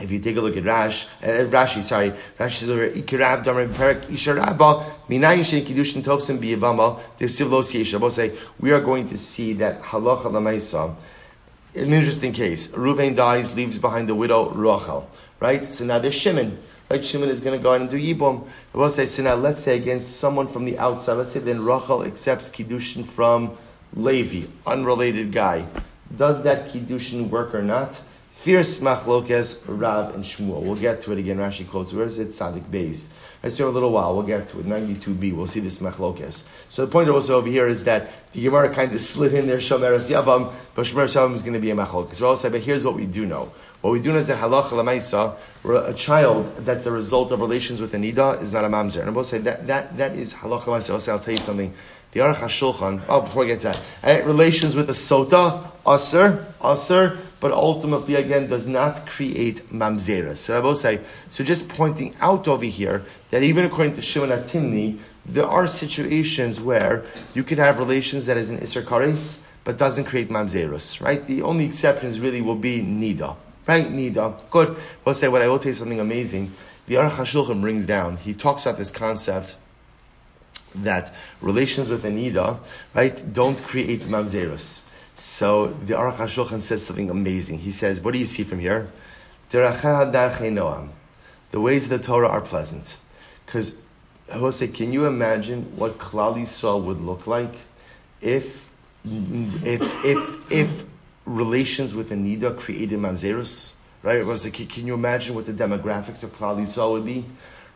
If you take a look at Rash, uh, Rashi, sorry, Rashi says over Ikirav Damar Perak Isharabba Minayin Kiddushin Tovsim Biyavama Tevsiv Lo Siyesha. say we are going to see that Halacha Lamaisa. An interesting case. Reuven dies, leaves behind the widow Rachel. Right. So now there's Shimon. Right, Shimon is going to go out and do Yibum. I will say, so now let's say against someone from the outside, let's say then Rachel accepts Kiddushin from Levi, unrelated guy. Does that Kiddushin work or not? Fierce machlokes, Rav and Shmuel. We'll get to it again. Rashi quotes. Where is it? Sadik Beis. Let's do a little while. We'll get to it. 92b. We'll see this machlokes. So the point also over here is that the Gemara kind of slid in there Shomeres Yavam, but Shomeres Yavam is going to be a machlokes. We're all say, but here's what we do know. What we do know is that halacha lamaisa, a child that's a result of relations with a nida is not a mamzer. And I will say that that that is halacha lamaisa. I'll say, I'll tell you something. The Aruch HaShulchan. Oh, before I get to that, relations with a sota, aser, aser but ultimately again does not create mamzera. So I will say, so just pointing out over here that even according to Shimon Atimni, there are situations where you could have relations that is an Isser Kares, but doesn't create mamzerus, right? The only exceptions really will be Nida, right? Nida. Good. We'll say, what I will tell you something amazing. The Aruch HaShulchan brings down, he talks about this concept that relations with a Nida, right, don't create mamzerus. So the Aruch HaShulchan says something amazing. He says, what do you see from here? The ways of the Torah are pleasant. Because, Jose, can you imagine what Klal Yisrael would look like if, if, if, if relations with Anida created Mamzerus? Right? Jose, can you imagine what the demographics of Klal Yisrael would be?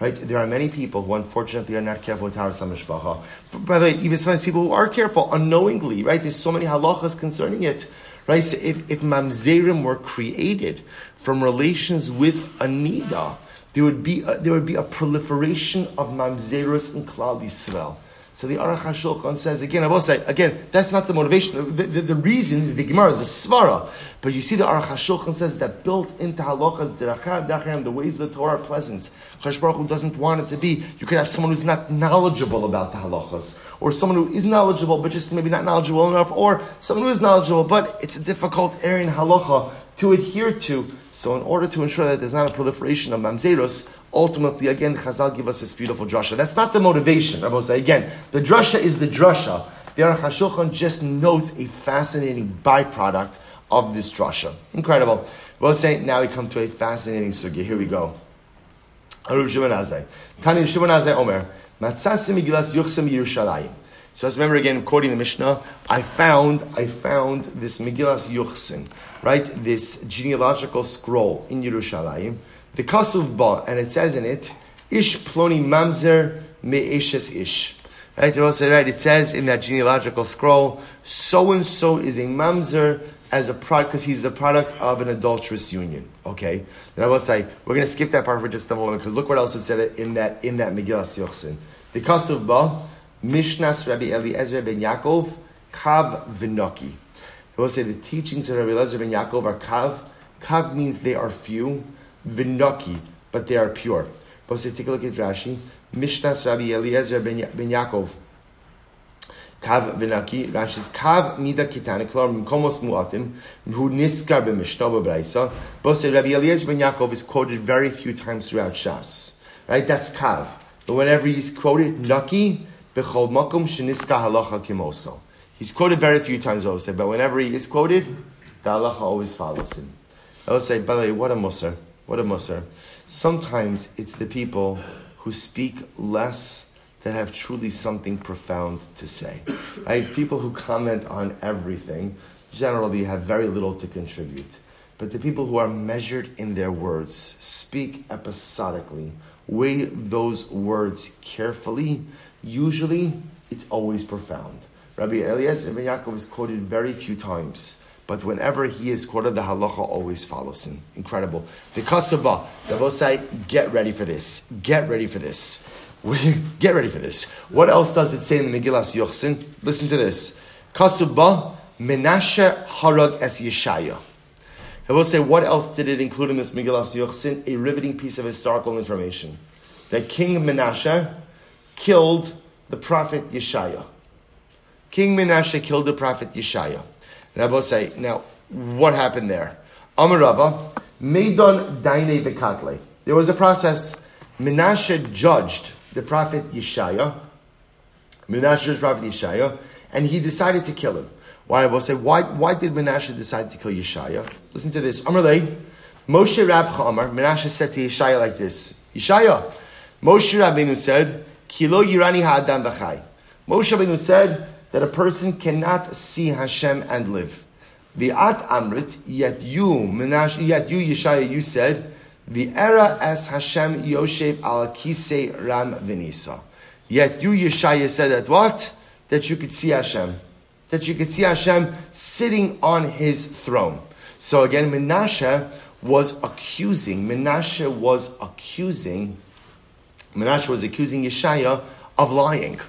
Right? There are many people who unfortunately are not careful with Taras HaMishpacha. By the way, even sometimes people who are careful unknowingly, right? There's so many halachas concerning it. Right? So if, if mamzerim were created from relations with Anida, there would be a, there would be a proliferation of mamzerus in Klal Yisrael. So the Aruch HaShulchan says again. I will say again. That's not the motivation. The, the, the reason is the Gemara is a svara, but you see the Aruch HaShulchan says that built into halachas derachav dachem the ways of the Torah are pleasant. Chash Baruch Hu doesn't want it to be. You could have someone who's not knowledgeable about the halachas, or someone who is knowledgeable but just maybe not knowledgeable enough, or someone who is knowledgeable but it's a difficult area in halacha to adhere to. So in order to ensure that there's not a proliferation of mamzerus, ultimately, again, Chazal give us this beautiful drasha. That's not the motivation, I will say. Again, the drasha is the drasha. The Aruch HaShulchan just notes a fascinating byproduct of this drasha. Incredible. We'll say, now we come to a fascinating sugya. Here we go. Arub Shimon Azai. Tani Shimon Azai Omer. Matzasim Megillas Yuchsam Yerushalayim. So let's remember again, quoting the Mishnah, I found, I found this Megillas Yuchsin right, this genealogical scroll in Yerushalayim, the Kasuv Ba, and it says in it, Ish Ploni Mamzer Me'eshes Ish. Right, it also right, it says in that genealogical scroll, so and so is a Mamzer as a product, because he's the product of an adulterous union. Okay? And I will say, we're going to skip that part for just a moment, because look what else it said in that, in that Megillas Yochsin. The Kasuv Ba, Mishnas Rabbi Eliezer ben Yaakov, Kav Vinoki. I will say the teachings of Rabbi Lezer ben Yaakov are kav. Kav means they are few, vinoki, but they are pure. I will say, take a look at Rashi. Mishnas Rabbi Eliezer ben, ben Yaakov. Kav v'naki, Rashi's kav mida kitane, klar mkomos muatim, who niskar b'mishnah b'braisa. Both say Rabbi Eliezer ben Yaakov is quoted very few times throughout Shas. Right, that's kav. But whenever he's quoted, naki, b'chol makom sheniska halacha kimoso. He's quoted very few times, I would say, but whenever he is quoted, the halacha always follows him. I would say, by the way, what a musar. What a musar. Sometimes it's the people who speak less that have truly something profound to say. Right? People who comment on everything generally have very little to contribute. But the people who are measured in their words, speak episodically, weigh those words carefully, usually it's always profound. Rabbi Eliezer ben Yaakov is quoted very few times, but whenever he is quoted, the halacha always follows him. Incredible. The kasaba, say, get ready for this. Get ready for this. get ready for this. What else does it say in the Megillas Yochsin? Listen to this. Kasaba, Menashe Harag es Yeshaya. I will say, what else did it include in this Megillas Yochsin? A riveting piece of historical information. That King Menashe killed the prophet Yeshaya. King Menashe killed the prophet Yeshaya. Rabbi say, now, what happened there? Amarava, Meidon Daine Vekatle. There was a process. Menashe judged the prophet Yeshaya. Menashe judged prophet Yeshaya, and he decided to kill him. Why? I will say, why, why did Menashe decide to kill Yeshaya? Listen to this. Amarle, Moshe Rab Amar, Menashe said to Yeshaya like this, Yeshaya, Moshe Rabbeinu said, Kilo Yirani Ha'adam V'chai. Moshe Rabbeinu said, that a person cannot see Hashem and live. The at amrit, yet you, Menash, yet you, Yeshaya, you said, the era as Hashem Yoshev al Kisei Ram Venisa. Yet you, Yeshaya, said that what? That you could see Hashem. That you could see Hashem sitting on his throne. So again, Menashe was accusing, Menashe was accusing, Menashe was accusing Yeshaya of lying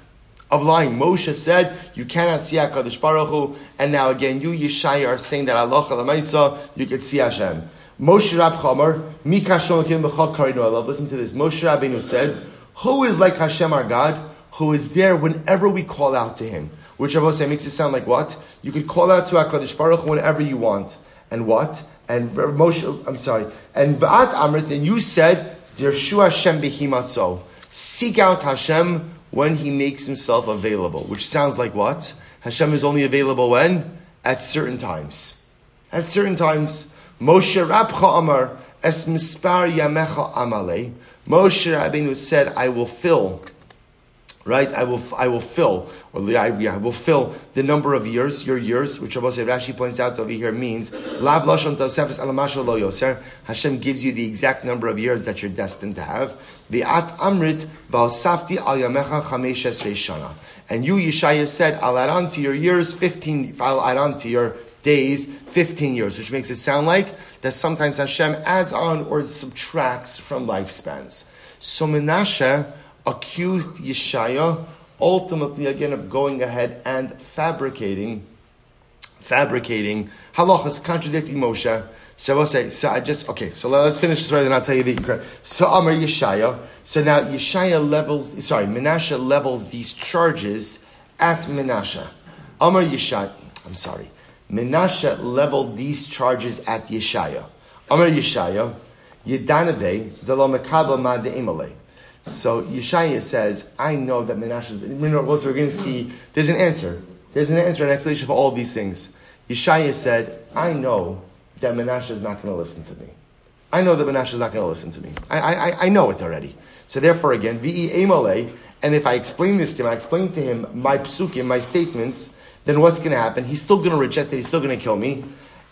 of lying. Moshe said, you cannot see HaKadosh Baruch Hu, and now again, you Yeshaya are saying that Allah Lamaisa, you could see Hashem. Moshe Rab Chomer, Mikashon Listen to this. Moshe Rabbeinu said, who is like Hashem our God, who is there whenever we call out to Him? Which of us say makes it sound like what? You could call out to HaKadosh Baruch Hu whenever you want. And what? And Moshe, I'm sorry. And Va'at Amrit, and you said, Yershu Hashem Behimatzo. Seek out Hashem when he makes himself available, which sounds like what? Hashem is only available when? At certain times. At certain times. Moshe Rabcha Amar, Es Mispar Yamecha Amale. Moshe Rabbeinu said, I will fill right? I will, I will fill, or I, will fill the number of years, your years, which Rabbi Rashi points out over here means, Lav. Hashem gives you the exact number of years that you're destined to have. The At Amrit Safti Al Yamecha Shana. And you, Yeshaya, said, I'll add on to your years 15, I'll add on to your days, 15 years, which makes it sound like that sometimes Hashem adds on or subtracts from lifespans. So Menashe accused Yeshaya ultimately again of going ahead and fabricating, fabricating halachas contradicting Moshe. So I will say, so I just, okay, so let's finish this right and I'll tell you the So Amar Yeshaya, so now Yeshaya levels, sorry, Menashe levels these charges at Menashe. Amar Yeshaya, I'm sorry, Menashe leveled these charges at Yeshaya. Amar Yeshaya, Yedanabe, the lo mekabel ma de So Yeshaya says, I know that Menashe is, we're going to see, there's an answer. There's an answer, an explanation for all these things. Yeshaya said, I know that Menashe is not going to listen to me. I know that Menashe is not going to listen to me. I, I, I know it already. So therefore, again, vi emole, and if I explain this to him, I explain to him my psukim, my statements, then what's going to happen? He's still going to reject it. He's still going to kill me.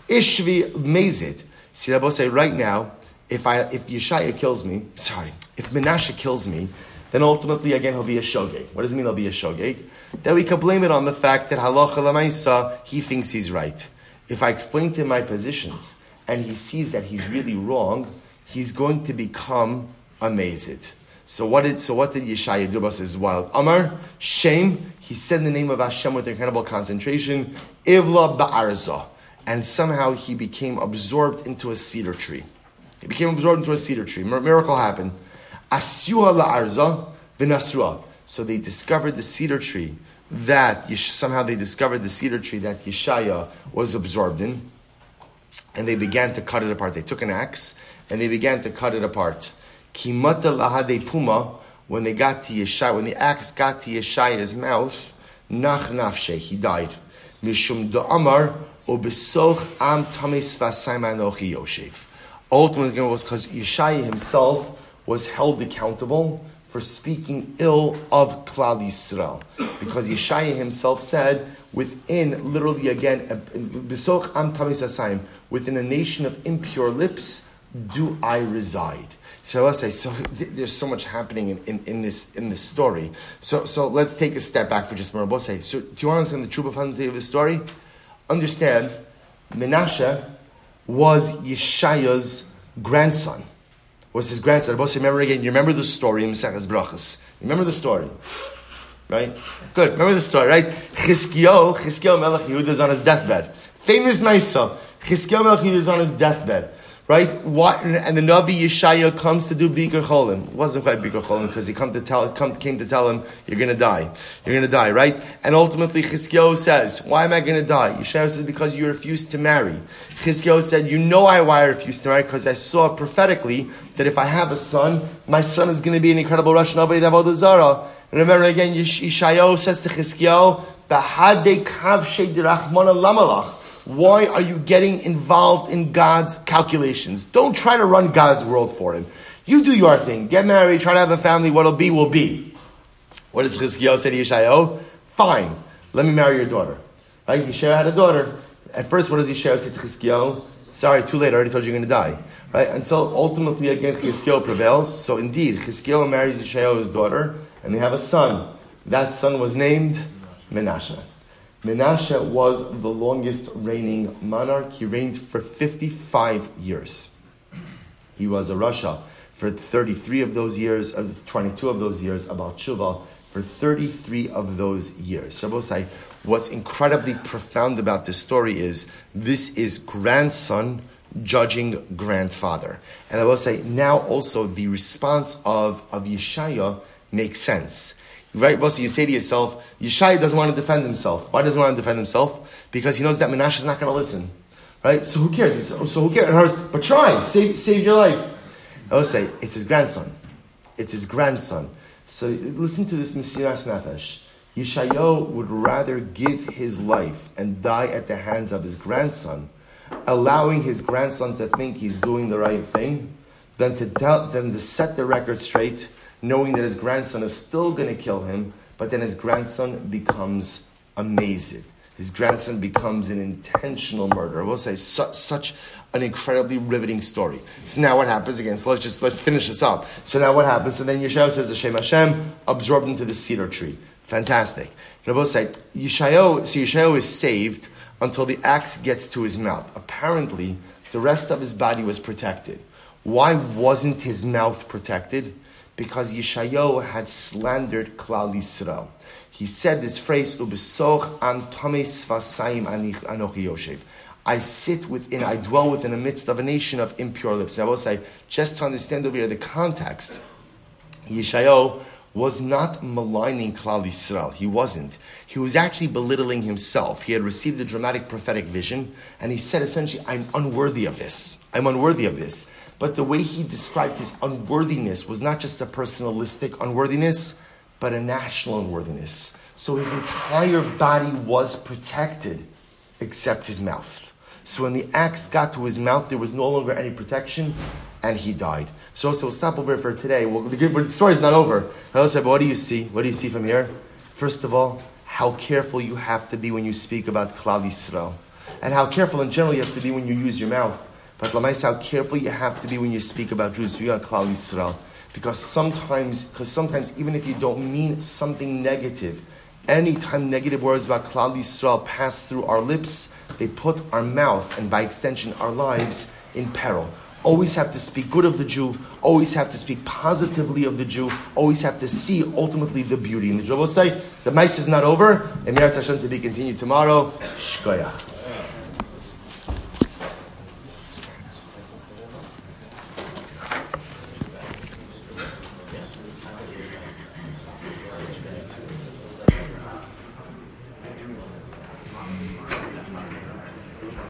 Ishvi mezid. See, I say right now, if I if Yeshaya kills me, sorry, if Menashe kills me, then ultimately again he'll be a shogeg. What does it mean he'll be a shogeg? That we can blame it on the fact that halacha lamaisa he thinks he's right. If I explain to him my positions and he sees that he's really wrong, he's going to become amazed. So what did so what did Yeshaya do about his wild? Amar, shame, he said the name of Hashem with incredible concentration, Ivla Ba'arza. And somehow he became absorbed into a cedar tree. He became absorbed into a cedar tree. Miracle happened. Asyua La'arza Binasua. So they discovered the cedar tree that somehow they discovered the cedar tree that Yeshaya was absorbed in, and they began to cut it apart. They took an axe and they began to cut it apart. Kimata lahade puma, when they got to Yeshaya, when the axe got to Yeshaya's mouth, nach nafshe, he died. Mishum da'amar obesoch am tamis vasaimanochi yoshev. Ultimately, it was because Yeshaya himself was held accountable for speaking ill of Klal Yisrael. Because Yeshaya himself said, within, literally again, within a nation of impure lips, do I reside. So I say, so there's so much happening in, in, in, this in this story. So so let's take a step back for just a moment. Say, so do you want to understand the true profundity of the story? Understand, Menashe was Yeshaya's grandson was his grandson. Rabbi remember again, you remember the story in Mesechus Brachas. Remember the story. Right? Good. Remember the story, right? Chizkiyo, Chizkiyo Melech Yehuda is on his deathbed. Famous Maisa. Chizkiyo Melech Yehuda is on his deathbed. Right? What, and the Nabi Yeshaya comes to do Bikur Cholim. It wasn't quite Bikur Cholim because he come to tell, come, came to tell him, you're going to die. You're going to die, right? And ultimately Chizkiyo says, why am I going to die? Yeshaya says, because you refused to marry. Chizkiyo said, you know I, why I refused to marry because I saw prophetically that if I have a son, my son is going to be an incredible Russian Avodah Avodah Zara. And remember again, Yeshayahu says to Chizkiyo, "Bahade kav lamalach." Why are you getting involved in God's calculations? Don't try to run God's world for him. You do your thing. Get married, try to have a family. What'll be, will be. What does Chizkiyahu say to Yeshayahu? Fine. Let me marry your daughter. Right? Yeshayahu had a daughter. At first, what does Yeshayahu say to Chizkiyahu? Sorry, too late. I already told you you're going to die. Right? Until ultimately, again, Chizkiyahu prevails. So indeed, Chizkiyahu marries Yeshayahu's daughter, and they have a son. That son was named Menashe. Menashe was the longest reigning monarch. He reigned for 55 years. He was a rasha for 33 of those years, of 22 of those years, about Shuva for 33 of those years. Shabbosai, what's incredibly profound about this story is this is grandson judging grandfather. And I will say now also the response of, of Yeshaya makes sense. Right, so you say to yourself, Yeshai doesn't want to defend himself. Why doesn't he want to defend himself? Because he knows that Menashe is not going to listen. Right? So who cares? So, so who cares? But try, save, save your life. I would say, it's his grandson. It's his grandson. So listen to this Mesiras Nefesh. Yeshayahu would rather give his life and die at the hands of his grandson, allowing his grandson to think he's doing the right thing, than to tell, than to set the record straight knowing that his grandson is still going to kill him, but then his grandson becomes amazing. His grandson becomes an intentional murderer. We'll say su- such an incredibly riveting story. So now what happens again? So let's just let's finish this up. So now what happens? So then Yeshua says the Shem Hashem absorbed into the cedar tree. Fantastic. Rabbi say Yeshayahu, so Yeshayahu is saved until the axe gets to his mouth. Apparently, the rest of his body was protected. Why wasn't his mouth protected? Because Yeshayahu had slandered Klal Yisrael. He said this phrase, "Ubesoch an tomes vasayim anochi yoshev." I sit within, I dwell within the midst of a nation of impure lips. I will say, just to understand over here the context, Yeshayahu was not maligning Klal Yisrael. He wasn't. He was actually belittling himself. He had received a dramatic prophetic vision, and he said essentially, I'm unworthy of this. I'm unworthy of this. But the way he described his unworthiness was not just a personalistic unworthiness, but a national unworthiness. So his entire body was protected except his mouth. So when the axe got to his mouth, there was no longer any protection, and he died. So, so we'll stop over for today. Well, the, the story's not over. Said, what do you see? What do you see from here? First of all, how careful you have to be when you speak about Klal Yisrael. And how careful in general you have to be when you use your mouth. But Lamais, how careful you have to be when you speak about Jews, speak about Klal Yisrael. Because sometimes, because sometimes even if you don't mean something negative, anytime negative words about Klal Yisrael pass through our lips, they put our mouth and by extension our lives in peril. Always have to speak good of the Jew, always have to speak positively of the Jew, always have to see ultimately the beauty. And the Jew will say, the mice is not over, and Meretz Hashem to be continued tomorrow. Shkoyach.